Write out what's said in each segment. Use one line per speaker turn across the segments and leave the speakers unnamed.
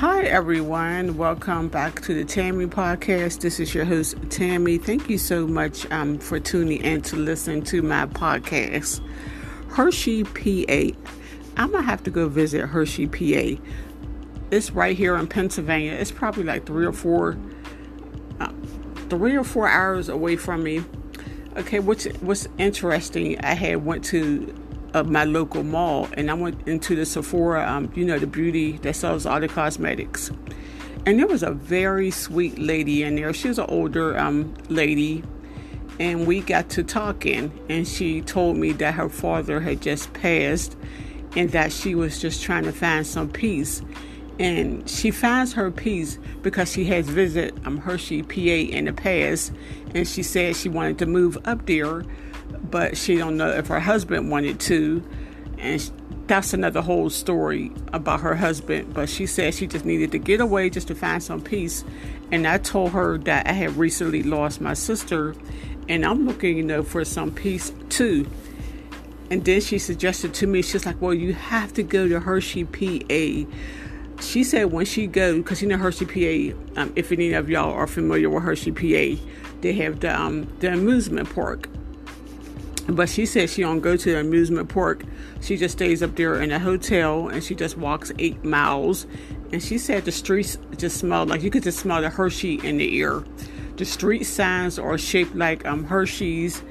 Hi, everyone. Welcome back to the Tammy Podcast. This is your host, Tammy. Thank you so much um, for tuning in to listen to my podcast. Hershey, PA. I'm going to have to go visit Hershey, PA. It's right here in Pennsylvania. It's probably like three or four, uh, three or four hours away from me. Okay, what's what's interesting? I had went to of my local mall and I went into the Sephora, um, you know, the beauty that sells all the cosmetics. And there was a very sweet lady in there. She was an older um, lady. And we got to talking, and she told me that her father had just passed and that she was just trying to find some peace. And she finds her peace because she has visited um, Hershey, PA in the past, and she said she wanted to move up there but she don't know if her husband wanted to. And that's another whole story about her husband. But she said she just needed to get away just to find some peace. And i told her that i had recently lost my sister and i'm looking you know for some peace too. And then she suggested to me she's like well you have to go to hershey pa she said when she go because you know hershey pa um, if any of y'all are familiar with hershey pa they have the, um, the amusement park but she said she don't go to the amusement park. She just stays up there in a hotel and she just walks eight miles. And she said the streets just smell like you could just smell the Hershey in the air. The street signs are shaped like um, Hershey's.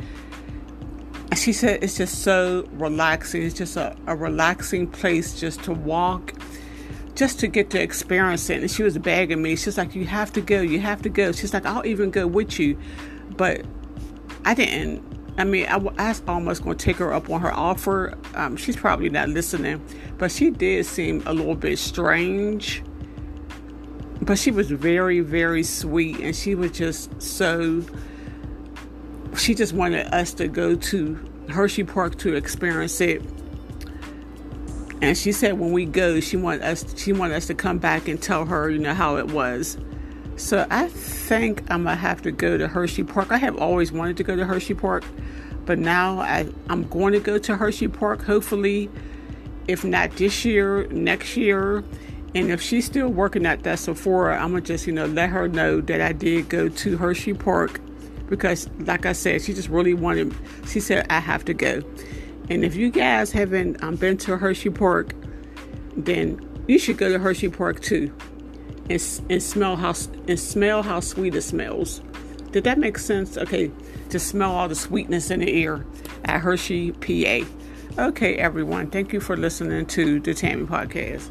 She said it's just so relaxing. It's just a, a relaxing place just to walk, just to get to experience it. And she was begging me. She's like, You have to go. You have to go. She's like, I'll even go with you. But I didn't I mean, I, was almost going to take her up on her offer. Um, she's probably not listening, but she did seem a little bit strange. But she was very, very sweet, and she was just so. She just wanted us to go to Hershey Park to experience it. And she said when we go, she wanted us. She wanted us to come back and tell her, you know, how it was. So I think I'm gonna have to go to Hershey Park. I have always wanted to go to Hershey Park, but now I, I'm going to go to Hershey Park. Hopefully, if not this year, next year. And if she's still working at that Sephora, I'm gonna just you know let her know that I did go to Hershey Park because, like I said, she just really wanted. She said I have to go. And if you guys haven't um, been to Hershey Park, then you should go to Hershey Park too and, and smell how and smell how sweet it smells. Did that make sense? Okay, to smell all the sweetness in the air at Hershey, PA. Okay, everyone, thank you for listening to the Tammy Podcast.